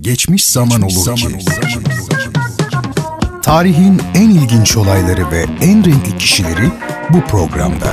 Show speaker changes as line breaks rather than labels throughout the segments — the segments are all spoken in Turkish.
Geçmiş zaman olur ki. Tarihin en ilginç olayları ve en renkli kişileri bu programda.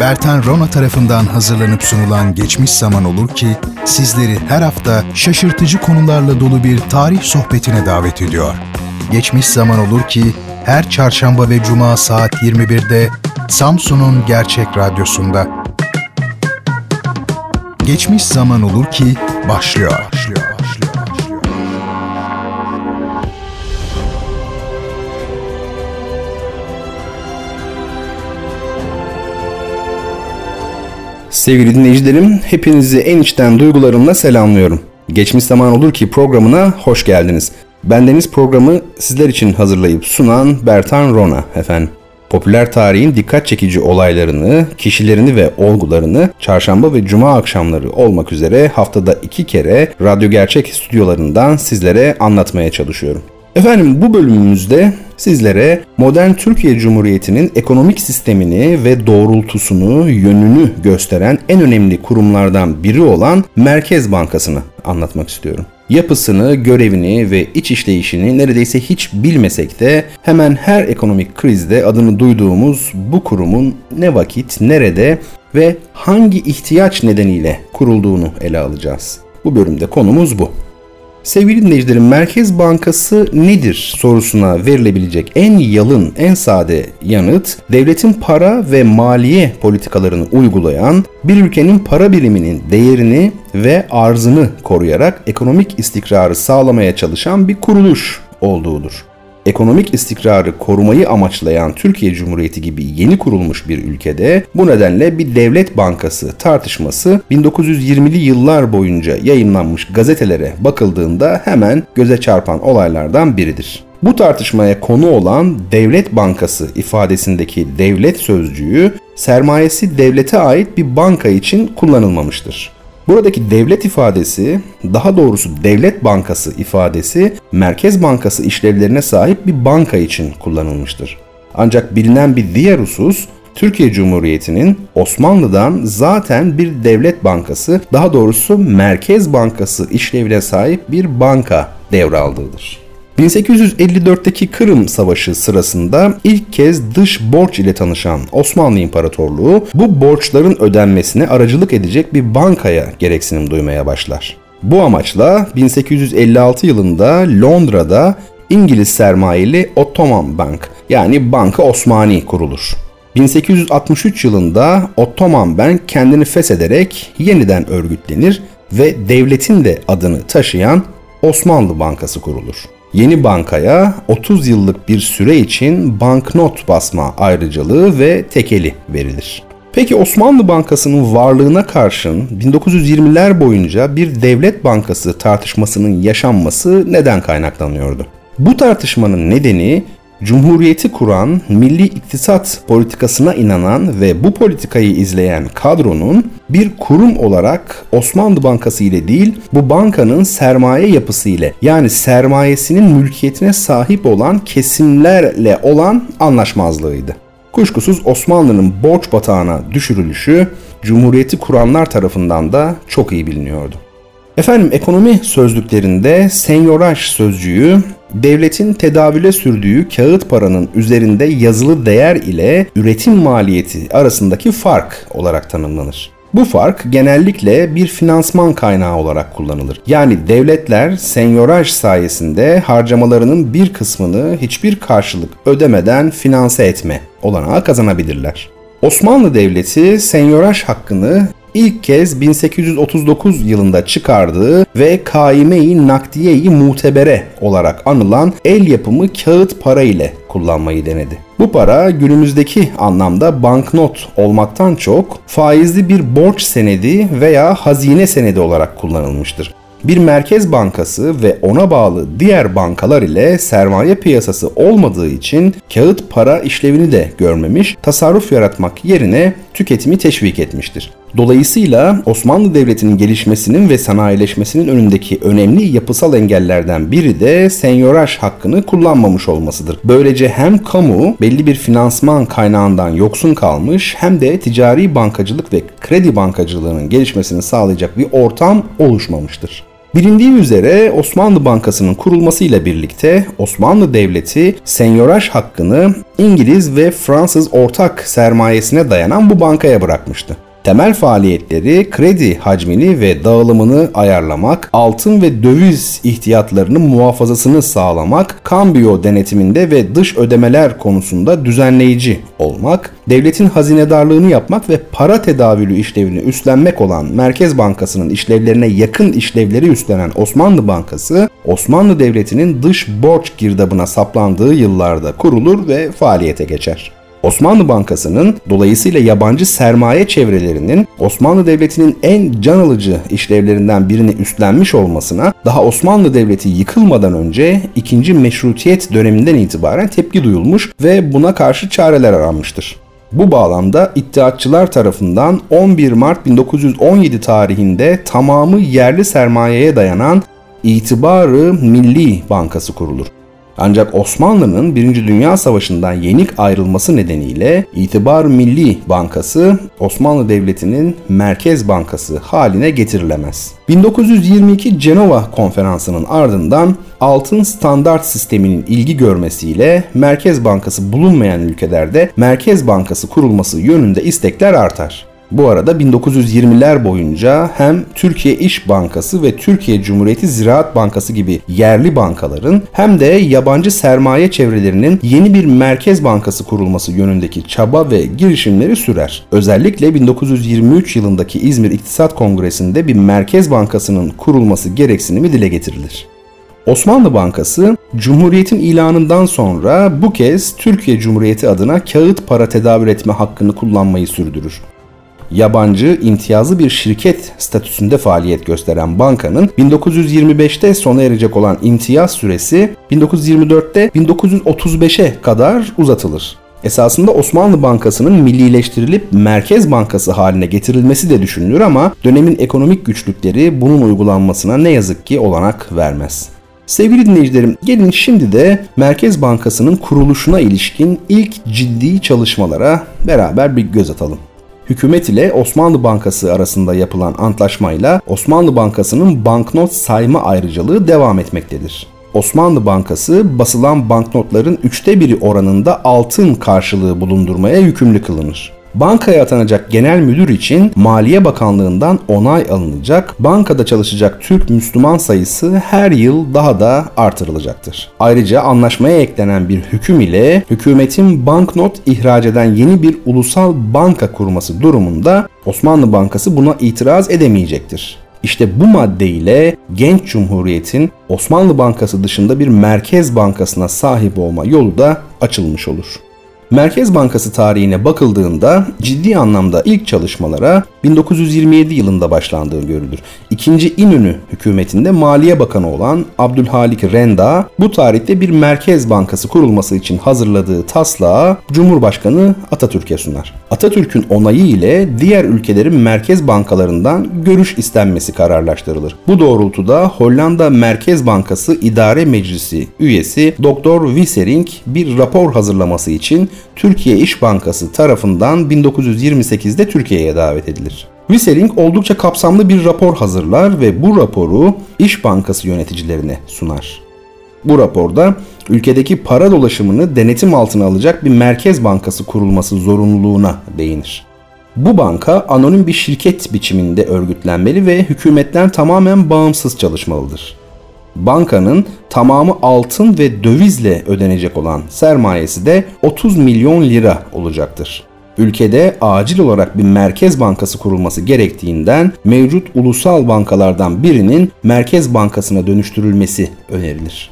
Bertan Rona tarafından hazırlanıp sunulan Geçmiş Zaman Olur ki sizleri her hafta şaşırtıcı konularla dolu bir tarih sohbetine davet ediyor. Geçmiş Zaman Olur ki her çarşamba ve cuma saat 21'de Samsun'un Gerçek Radyosu'nda. Geçmiş Zaman Olur ki başlıyor. başlıyor.
Sevgili dinleyicilerim, hepinizi en içten duygularımla selamlıyorum. Geçmiş zaman olur ki programına hoş geldiniz. Bendeniz programı sizler için hazırlayıp sunan Bertan Rona efendim. Popüler tarihin dikkat çekici olaylarını, kişilerini ve olgularını çarşamba ve cuma akşamları olmak üzere haftada iki kere Radyo Gerçek stüdyolarından sizlere anlatmaya çalışıyorum. Efendim bu bölümümüzde sizlere modern Türkiye Cumhuriyeti'nin ekonomik sistemini ve doğrultusunu, yönünü gösteren en önemli kurumlardan biri olan Merkez Bankası'nı anlatmak istiyorum. Yapısını, görevini ve iç işleyişini neredeyse hiç bilmesek de hemen her ekonomik krizde adını duyduğumuz bu kurumun ne vakit, nerede ve hangi ihtiyaç nedeniyle kurulduğunu ele alacağız. Bu bölümde konumuz bu. Sevgili dinleyicilerim Merkez Bankası nedir sorusuna verilebilecek en yalın, en sade yanıt devletin para ve maliye politikalarını uygulayan bir ülkenin para biriminin değerini ve arzını koruyarak ekonomik istikrarı sağlamaya çalışan bir kuruluş olduğudur ekonomik istikrarı korumayı amaçlayan Türkiye Cumhuriyeti gibi yeni kurulmuş bir ülkede bu nedenle bir devlet bankası tartışması 1920'li yıllar boyunca yayınlanmış gazetelere bakıldığında hemen göze çarpan olaylardan biridir. Bu tartışmaya konu olan devlet bankası ifadesindeki devlet sözcüğü sermayesi devlete ait bir banka için kullanılmamıştır. Buradaki devlet ifadesi, daha doğrusu devlet bankası ifadesi Merkez Bankası işlevlerine sahip bir banka için kullanılmıştır. Ancak bilinen bir diğer husus Türkiye Cumhuriyeti'nin Osmanlı'dan zaten bir devlet bankası, daha doğrusu Merkez Bankası işlevine sahip bir banka devraldığıdır. 1854'teki Kırım Savaşı sırasında ilk kez dış borç ile tanışan Osmanlı İmparatorluğu bu borçların ödenmesine aracılık edecek bir bankaya gereksinim duymaya başlar. Bu amaçla 1856 yılında Londra'da İngiliz sermayeli Ottoman Bank yani Banka Osmani kurulur. 1863 yılında Ottoman Bank kendini feshederek yeniden örgütlenir ve devletin de adını taşıyan Osmanlı Bankası kurulur. Yeni bankaya 30 yıllık bir süre için banknot basma ayrıcalığı ve tekeli verilir. Peki Osmanlı Bankası'nın varlığına karşın 1920'ler boyunca bir devlet bankası tartışmasının yaşanması neden kaynaklanıyordu? Bu tartışmanın nedeni Cumhuriyeti kuran, milli iktisat politikasına inanan ve bu politikayı izleyen kadronun bir kurum olarak Osmanlı Bankası ile değil, bu bankanın sermaye yapısı ile yani sermayesinin mülkiyetine sahip olan kesimlerle olan anlaşmazlığıydı. Kuşkusuz Osmanlı'nın borç batağına düşürülüşü Cumhuriyeti kuranlar tarafından da çok iyi biliniyordu. Efendim ekonomi sözlüklerinde senyoraj sözcüğü devletin tedavüle sürdüğü kağıt paranın üzerinde yazılı değer ile üretim maliyeti arasındaki fark olarak tanımlanır. Bu fark genellikle bir finansman kaynağı olarak kullanılır. Yani devletler senyoraj sayesinde harcamalarının bir kısmını hiçbir karşılık ödemeden finanse etme olanağı kazanabilirler. Osmanlı Devleti senyoraj hakkını ilk kez 1839 yılında çıkardığı ve kaime-i nakdiye-i mutebere olarak anılan el yapımı kağıt para ile kullanmayı denedi. Bu para günümüzdeki anlamda banknot olmaktan çok faizli bir borç senedi veya hazine senedi olarak kullanılmıştır bir merkez bankası ve ona bağlı diğer bankalar ile sermaye piyasası olmadığı için kağıt para işlevini de görmemiş, tasarruf yaratmak yerine tüketimi teşvik etmiştir. Dolayısıyla Osmanlı Devleti'nin gelişmesinin ve sanayileşmesinin önündeki önemli yapısal engellerden biri de senyoraj hakkını kullanmamış olmasıdır. Böylece hem kamu belli bir finansman kaynağından yoksun kalmış hem de ticari bankacılık ve kredi bankacılığının gelişmesini sağlayacak bir ortam oluşmamıştır. Bilindiği üzere Osmanlı Bankası'nın kurulmasıyla birlikte Osmanlı Devleti senyoraj hakkını İngiliz ve Fransız ortak sermayesine dayanan bu bankaya bırakmıştı. Temel faaliyetleri kredi hacmini ve dağılımını ayarlamak, altın ve döviz ihtiyatlarının muhafazasını sağlamak, kambiyo denetiminde ve dış ödemeler konusunda düzenleyici olmak, devletin hazinedarlığını yapmak ve para tedavülü işlevini üstlenmek olan Merkez Bankası'nın işlevlerine yakın işlevleri üstlenen Osmanlı Bankası, Osmanlı Devleti'nin dış borç girdabına saplandığı yıllarda kurulur ve faaliyete geçer. Osmanlı Bankası'nın dolayısıyla yabancı sermaye çevrelerinin Osmanlı Devleti'nin en can alıcı işlevlerinden birini üstlenmiş olmasına daha Osmanlı Devleti yıkılmadan önce 2. Meşrutiyet döneminden itibaren tepki duyulmuş ve buna karşı çareler aranmıştır. Bu bağlamda İttihatçılar tarafından 11 Mart 1917 tarihinde tamamı yerli sermayeye dayanan İtibarı Milli Bankası kurulur. Ancak Osmanlı'nın 1. Dünya Savaşı'ndan yenik ayrılması nedeniyle İtibar Milli Bankası Osmanlı Devleti'nin Merkez Bankası haline getirilemez. 1922 Cenova Konferansı'nın ardından altın standart sisteminin ilgi görmesiyle Merkez Bankası bulunmayan ülkelerde Merkez Bankası kurulması yönünde istekler artar. Bu arada 1920'ler boyunca hem Türkiye İş Bankası ve Türkiye Cumhuriyeti Ziraat Bankası gibi yerli bankaların hem de yabancı sermaye çevrelerinin yeni bir merkez bankası kurulması yönündeki çaba ve girişimleri sürer. Özellikle 1923 yılındaki İzmir İktisat Kongresi'nde bir merkez bankasının kurulması gereksinimi dile getirilir. Osmanlı Bankası, Cumhuriyet'in ilanından sonra bu kez Türkiye Cumhuriyeti adına kağıt para tedavül etme hakkını kullanmayı sürdürür yabancı imtiyazlı bir şirket statüsünde faaliyet gösteren bankanın 1925'te sona erecek olan imtiyaz süresi 1924'te 1935'e kadar uzatılır. Esasında Osmanlı Bankası'nın millileştirilip Merkez Bankası haline getirilmesi de düşünülür ama dönemin ekonomik güçlükleri bunun uygulanmasına ne yazık ki olanak vermez. Sevgili dinleyicilerim, gelin şimdi de Merkez Bankası'nın kuruluşuna ilişkin ilk ciddi çalışmalara beraber bir göz atalım hükümet ile Osmanlı Bankası arasında yapılan antlaşmayla Osmanlı Bankası'nın banknot sayma ayrıcalığı devam etmektedir. Osmanlı Bankası basılan banknotların üçte biri oranında altın karşılığı bulundurmaya yükümlü kılınır. Bankaya atanacak genel müdür için Maliye Bakanlığı'ndan onay alınacak, bankada çalışacak Türk Müslüman sayısı her yıl daha da artırılacaktır. Ayrıca anlaşmaya eklenen bir hüküm ile hükümetin banknot ihraç eden yeni bir ulusal banka kurması durumunda Osmanlı Bankası buna itiraz edemeyecektir. İşte bu madde ile genç cumhuriyetin Osmanlı Bankası dışında bir merkez bankasına sahip olma yolu da açılmış olur. Merkez Bankası tarihine bakıldığında ciddi anlamda ilk çalışmalara 1927 yılında başlandığı görülür. İkinci İnönü hükümetinde Maliye Bakanı olan Abdülhalik Renda bu tarihte bir Merkez Bankası kurulması için hazırladığı taslağı Cumhurbaşkanı Atatürk'e sunar. Atatürk'ün onayı ile diğer ülkelerin merkez bankalarından görüş istenmesi kararlaştırılır. Bu doğrultuda Hollanda Merkez Bankası İdare Meclisi üyesi Dr. Wissering bir rapor hazırlaması için Türkiye İş Bankası tarafından 1928'de Türkiye'ye davet edilir. Wissering oldukça kapsamlı bir rapor hazırlar ve bu raporu İş Bankası yöneticilerine sunar. Bu raporda ülkedeki para dolaşımını denetim altına alacak bir merkez bankası kurulması zorunluluğuna değinir. Bu banka anonim bir şirket biçiminde örgütlenmeli ve hükümetten tamamen bağımsız çalışmalıdır. Bankanın tamamı altın ve dövizle ödenecek olan sermayesi de 30 milyon lira olacaktır. Ülkede acil olarak bir merkez bankası kurulması gerektiğinden mevcut ulusal bankalardan birinin merkez bankasına dönüştürülmesi önerilir.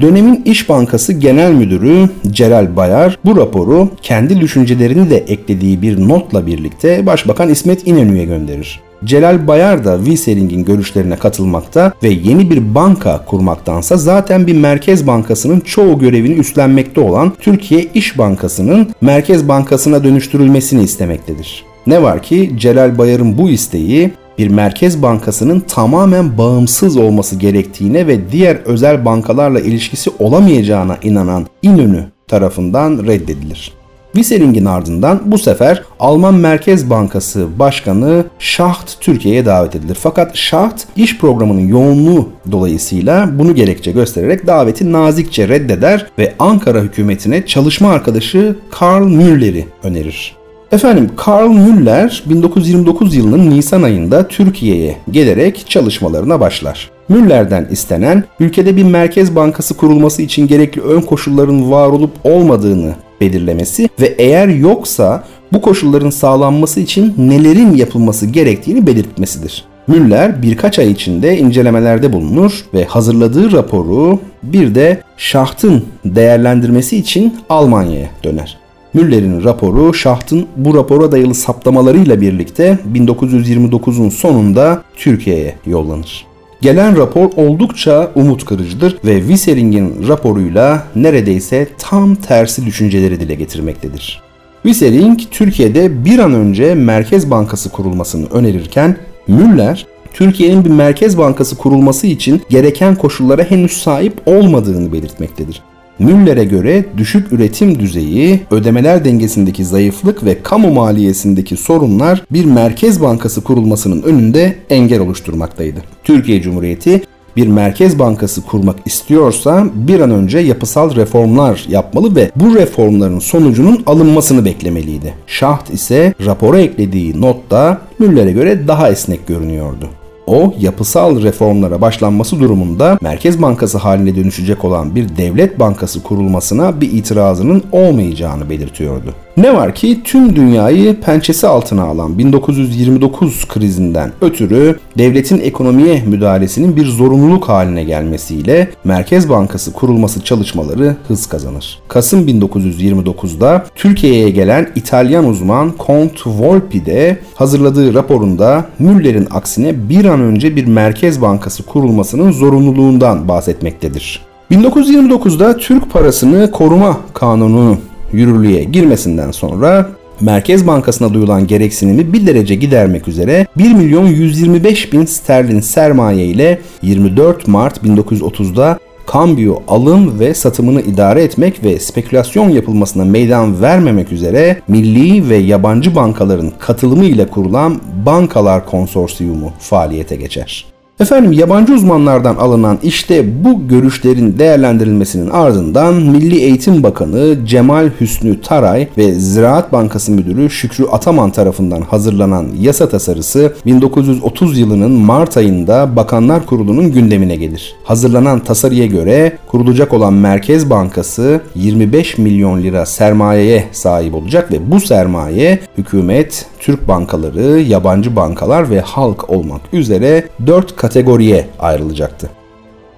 Dönemin İş Bankası Genel Müdürü Celal Bayar bu raporu kendi düşüncelerini de eklediği bir notla birlikte Başbakan İsmet İnönü'ye gönderir. Celal Bayar da Wieseling'in görüşlerine katılmakta ve yeni bir banka kurmaktansa zaten bir merkez bankasının çoğu görevini üstlenmekte olan Türkiye İş Bankası'nın merkez bankasına dönüştürülmesini istemektedir. Ne var ki Celal Bayar'ın bu isteği bir merkez bankasının tamamen bağımsız olması gerektiğine ve diğer özel bankalarla ilişkisi olamayacağına inanan İnönü tarafından reddedilir. Wissering'in ardından bu sefer Alman Merkez Bankası Başkanı Schacht Türkiye'ye davet edilir. Fakat Schacht iş programının yoğunluğu dolayısıyla bunu gerekçe göstererek daveti nazikçe reddeder ve Ankara hükümetine çalışma arkadaşı Karl Müller'i önerir. Efendim Karl Müller 1929 yılının Nisan ayında Türkiye'ye gelerek çalışmalarına başlar. Müller'den istenen ülkede bir merkez bankası kurulması için gerekli ön koşulların var olup olmadığını belirlemesi ve eğer yoksa bu koşulların sağlanması için nelerin yapılması gerektiğini belirtmesidir. Müller birkaç ay içinde incelemelerde bulunur ve hazırladığı raporu bir de Schacht'ın değerlendirmesi için Almanya'ya döner. Müller'in raporu Schacht'ın bu rapora dayalı saptamalarıyla birlikte 1929'un sonunda Türkiye'ye yollanır. Gelen rapor oldukça umut kırıcıdır ve Wissering'in raporuyla neredeyse tam tersi düşünceleri dile getirmektedir. Wissering, Türkiye'de bir an önce Merkez Bankası kurulmasını önerirken Müller, Türkiye'nin bir merkez bankası kurulması için gereken koşullara henüz sahip olmadığını belirtmektedir. Müller'e göre düşük üretim düzeyi, ödemeler dengesindeki zayıflık ve kamu maliyesindeki sorunlar bir merkez bankası kurulmasının önünde engel oluşturmaktaydı. Türkiye Cumhuriyeti bir merkez bankası kurmak istiyorsa bir an önce yapısal reformlar yapmalı ve bu reformların sonucunun alınmasını beklemeliydi. Şaht ise rapora eklediği notta Müller'e göre daha esnek görünüyordu. O yapısal reformlara başlanması durumunda Merkez Bankası haline dönüşecek olan bir devlet bankası kurulmasına bir itirazının olmayacağını belirtiyordu. Ne var ki tüm dünyayı pençesi altına alan 1929 krizinden ötürü devletin ekonomiye müdahalesinin bir zorunluluk haline gelmesiyle Merkez Bankası kurulması çalışmaları hız kazanır. Kasım 1929'da Türkiye'ye gelen İtalyan uzman Count Volpi de hazırladığı raporunda Müller'in aksine bir an önce bir Merkez Bankası kurulmasının zorunluluğundan bahsetmektedir. 1929'da Türk parasını koruma kanunu yürürlüğe girmesinden sonra Merkez Bankası'na duyulan gereksinimi bir derece gidermek üzere 1 milyon 125 bin sterlin sermaye ile 24 Mart 1930'da kambiyo alım ve satımını idare etmek ve spekülasyon yapılmasına meydan vermemek üzere milli ve yabancı bankaların katılımı ile kurulan Bankalar Konsorsiyumu faaliyete geçer. Efendim yabancı uzmanlardan alınan işte bu görüşlerin değerlendirilmesinin ardından Milli Eğitim Bakanı Cemal Hüsnü Taray ve Ziraat Bankası Müdürü Şükrü Ataman tarafından hazırlanan yasa tasarısı 1930 yılının Mart ayında Bakanlar Kurulu'nun gündemine gelir. Hazırlanan tasarıya göre kurulacak olan Merkez Bankası 25 milyon lira sermayeye sahip olacak ve bu sermaye hükümet, Türk bankaları, yabancı bankalar ve halk olmak üzere 4 kategoriye ayrılacaktı.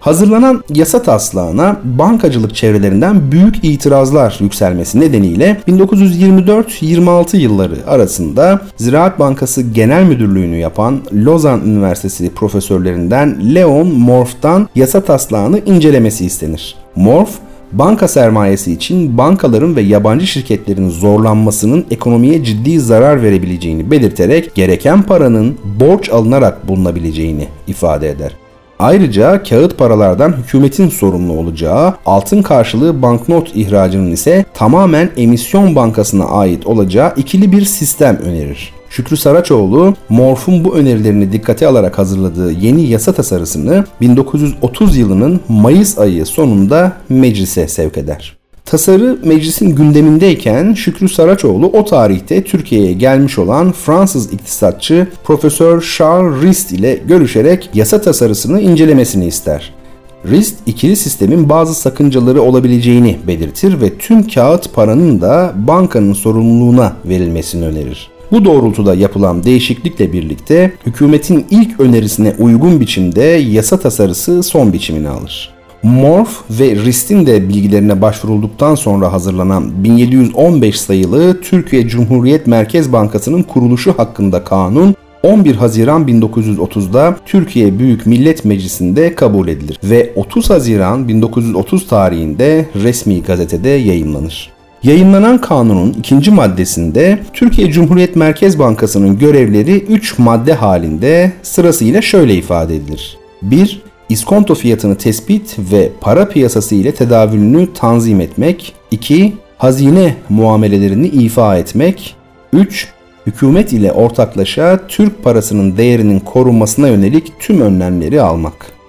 Hazırlanan yasa taslağına bankacılık çevrelerinden büyük itirazlar yükselmesi nedeniyle 1924-26 yılları arasında Ziraat Bankası Genel Müdürlüğünü yapan Lozan Üniversitesi profesörlerinden Leon Morf'tan yasa taslağını incelemesi istenir. Morf, banka sermayesi için bankaların ve yabancı şirketlerin zorlanmasının ekonomiye ciddi zarar verebileceğini belirterek gereken paranın borç alınarak bulunabileceğini ifade eder. Ayrıca kağıt paralardan hükümetin sorumlu olacağı, altın karşılığı banknot ihracının ise tamamen emisyon bankasına ait olacağı ikili bir sistem önerir. Şükrü Saraçoğlu, Morf'un bu önerilerini dikkate alarak hazırladığı yeni yasa tasarısını 1930 yılının Mayıs ayı sonunda meclise sevk eder. Tasarı meclisin gündemindeyken Şükrü Saraçoğlu o tarihte Türkiye'ye gelmiş olan Fransız iktisatçı Profesör Charles Rist ile görüşerek yasa tasarısını incelemesini ister. Rist ikili sistemin bazı sakıncaları olabileceğini belirtir ve tüm kağıt paranın da bankanın sorumluluğuna verilmesini önerir. Bu doğrultuda yapılan değişiklikle birlikte hükümetin ilk önerisine uygun biçimde yasa tasarısı son biçimini alır. Morf ve Rist'in de bilgilerine başvurulduktan sonra hazırlanan 1715 sayılı Türkiye Cumhuriyet Merkez Bankası'nın kuruluşu hakkında kanun 11 Haziran 1930'da Türkiye Büyük Millet Meclisi'nde kabul edilir ve 30 Haziran 1930 tarihinde resmi gazetede yayınlanır. Yayınlanan kanunun ikinci maddesinde Türkiye Cumhuriyet Merkez Bankası'nın görevleri 3 madde halinde sırasıyla şöyle ifade edilir. 1. İskonto fiyatını tespit ve para piyasası ile tedavülünü tanzim etmek. 2. hazine muamelelerini ifa etmek. 3. Hükümet ile ortaklaşa Türk parasının değerinin korunmasına yönelik tüm önlemleri almak.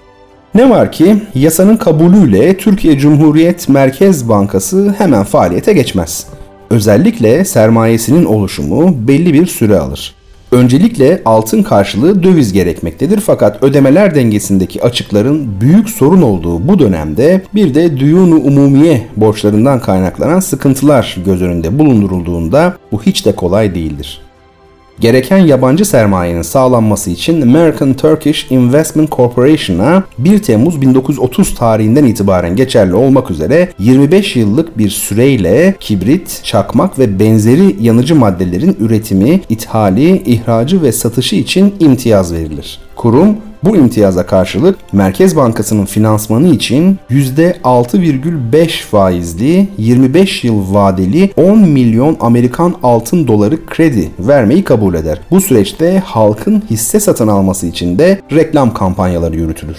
Ne var ki yasanın kabulüyle Türkiye Cumhuriyet Merkez Bankası hemen faaliyete geçmez. Özellikle sermayesinin oluşumu belli bir süre alır. Öncelikle altın karşılığı döviz gerekmektedir fakat ödemeler dengesindeki açıkların büyük sorun olduğu bu dönemde bir de düyunu umumiye borçlarından kaynaklanan sıkıntılar göz önünde bulundurulduğunda bu hiç de kolay değildir. Gereken yabancı sermayenin sağlanması için American Turkish Investment Corporation'a 1 Temmuz 1930 tarihinden itibaren geçerli olmak üzere 25 yıllık bir süreyle kibrit, çakmak ve benzeri yanıcı maddelerin üretimi, ithali, ihracı ve satışı için imtiyaz verilir. Kurum bu imtiyaza karşılık Merkez Bankası'nın finansmanı için %6,5 faizli 25 yıl vadeli 10 milyon Amerikan altın doları kredi vermeyi kabul eder. Bu süreçte halkın hisse satın alması için de reklam kampanyaları yürütülür.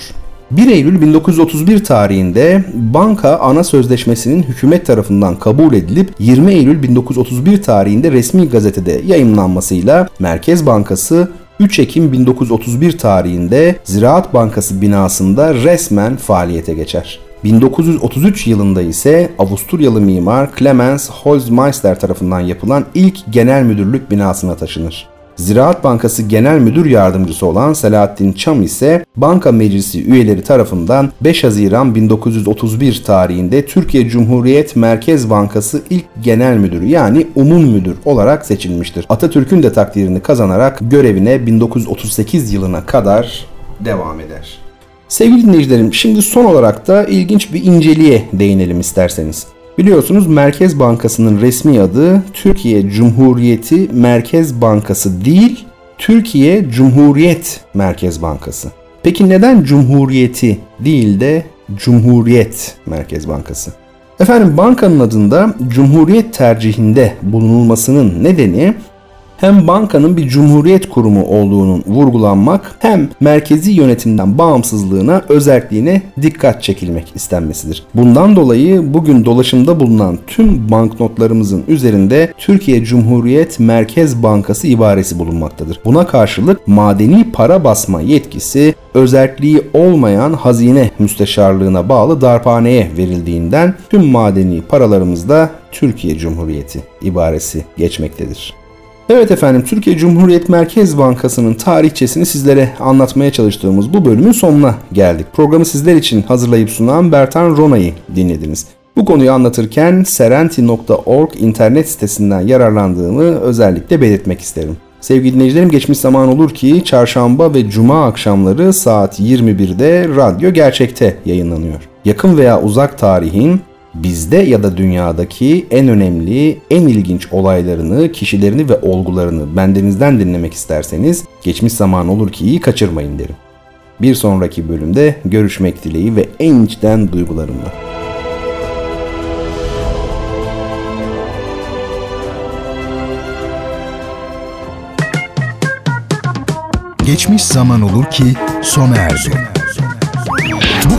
1 Eylül 1931 tarihinde banka ana sözleşmesinin hükümet tarafından kabul edilip 20 Eylül 1931 tarihinde resmi gazetede yayınlanmasıyla Merkez Bankası 3 Ekim 1931 tarihinde Ziraat Bankası binasında resmen faaliyete geçer. 1933 yılında ise Avusturyalı mimar Clemens Holzmeister tarafından yapılan ilk genel müdürlük binasına taşınır. Ziraat Bankası Genel Müdür Yardımcısı olan Selahattin Çam ise banka meclisi üyeleri tarafından 5 Haziran 1931 tarihinde Türkiye Cumhuriyet Merkez Bankası ilk genel müdürü yani umum müdür olarak seçilmiştir. Atatürk'ün de takdirini kazanarak görevine 1938 yılına kadar devam eder. Sevgili dinleyicilerim şimdi son olarak da ilginç bir inceliğe değinelim isterseniz. Biliyorsunuz Merkez Bankası'nın resmi adı Türkiye Cumhuriyeti Merkez Bankası değil, Türkiye Cumhuriyet Merkez Bankası. Peki neden Cumhuriyeti değil de Cumhuriyet Merkez Bankası? Efendim bankanın adında Cumhuriyet tercihinde bulunulmasının nedeni hem bankanın bir cumhuriyet kurumu olduğunun vurgulanmak hem merkezi yönetimden bağımsızlığına, özelliğine dikkat çekilmek istenmesidir. Bundan dolayı bugün dolaşımda bulunan tüm banknotlarımızın üzerinde Türkiye Cumhuriyet Merkez Bankası ibaresi bulunmaktadır. Buna karşılık madeni para basma yetkisi özelliği olmayan hazine müsteşarlığına bağlı darphaneye verildiğinden tüm madeni paralarımızda Türkiye Cumhuriyeti ibaresi geçmektedir. Evet efendim Türkiye Cumhuriyet Merkez Bankası'nın tarihçesini sizlere anlatmaya çalıştığımız bu bölümün sonuna geldik. Programı sizler için hazırlayıp sunan Bertan Rona'yı dinlediniz. Bu konuyu anlatırken serenti.org internet sitesinden yararlandığımı özellikle belirtmek isterim. Sevgili dinleyicilerim geçmiş zaman olur ki çarşamba ve cuma akşamları saat 21'de Radyo Gerçek'te yayınlanıyor. Yakın veya uzak tarihin bizde ya da dünyadaki en önemli, en ilginç olaylarını, kişilerini ve olgularını bendenizden dinlemek isterseniz geçmiş zaman olur ki iyi kaçırmayın derim. Bir sonraki bölümde görüşmek dileği ve en içten duygularımla.
Geçmiş zaman olur ki sona erdi. Bu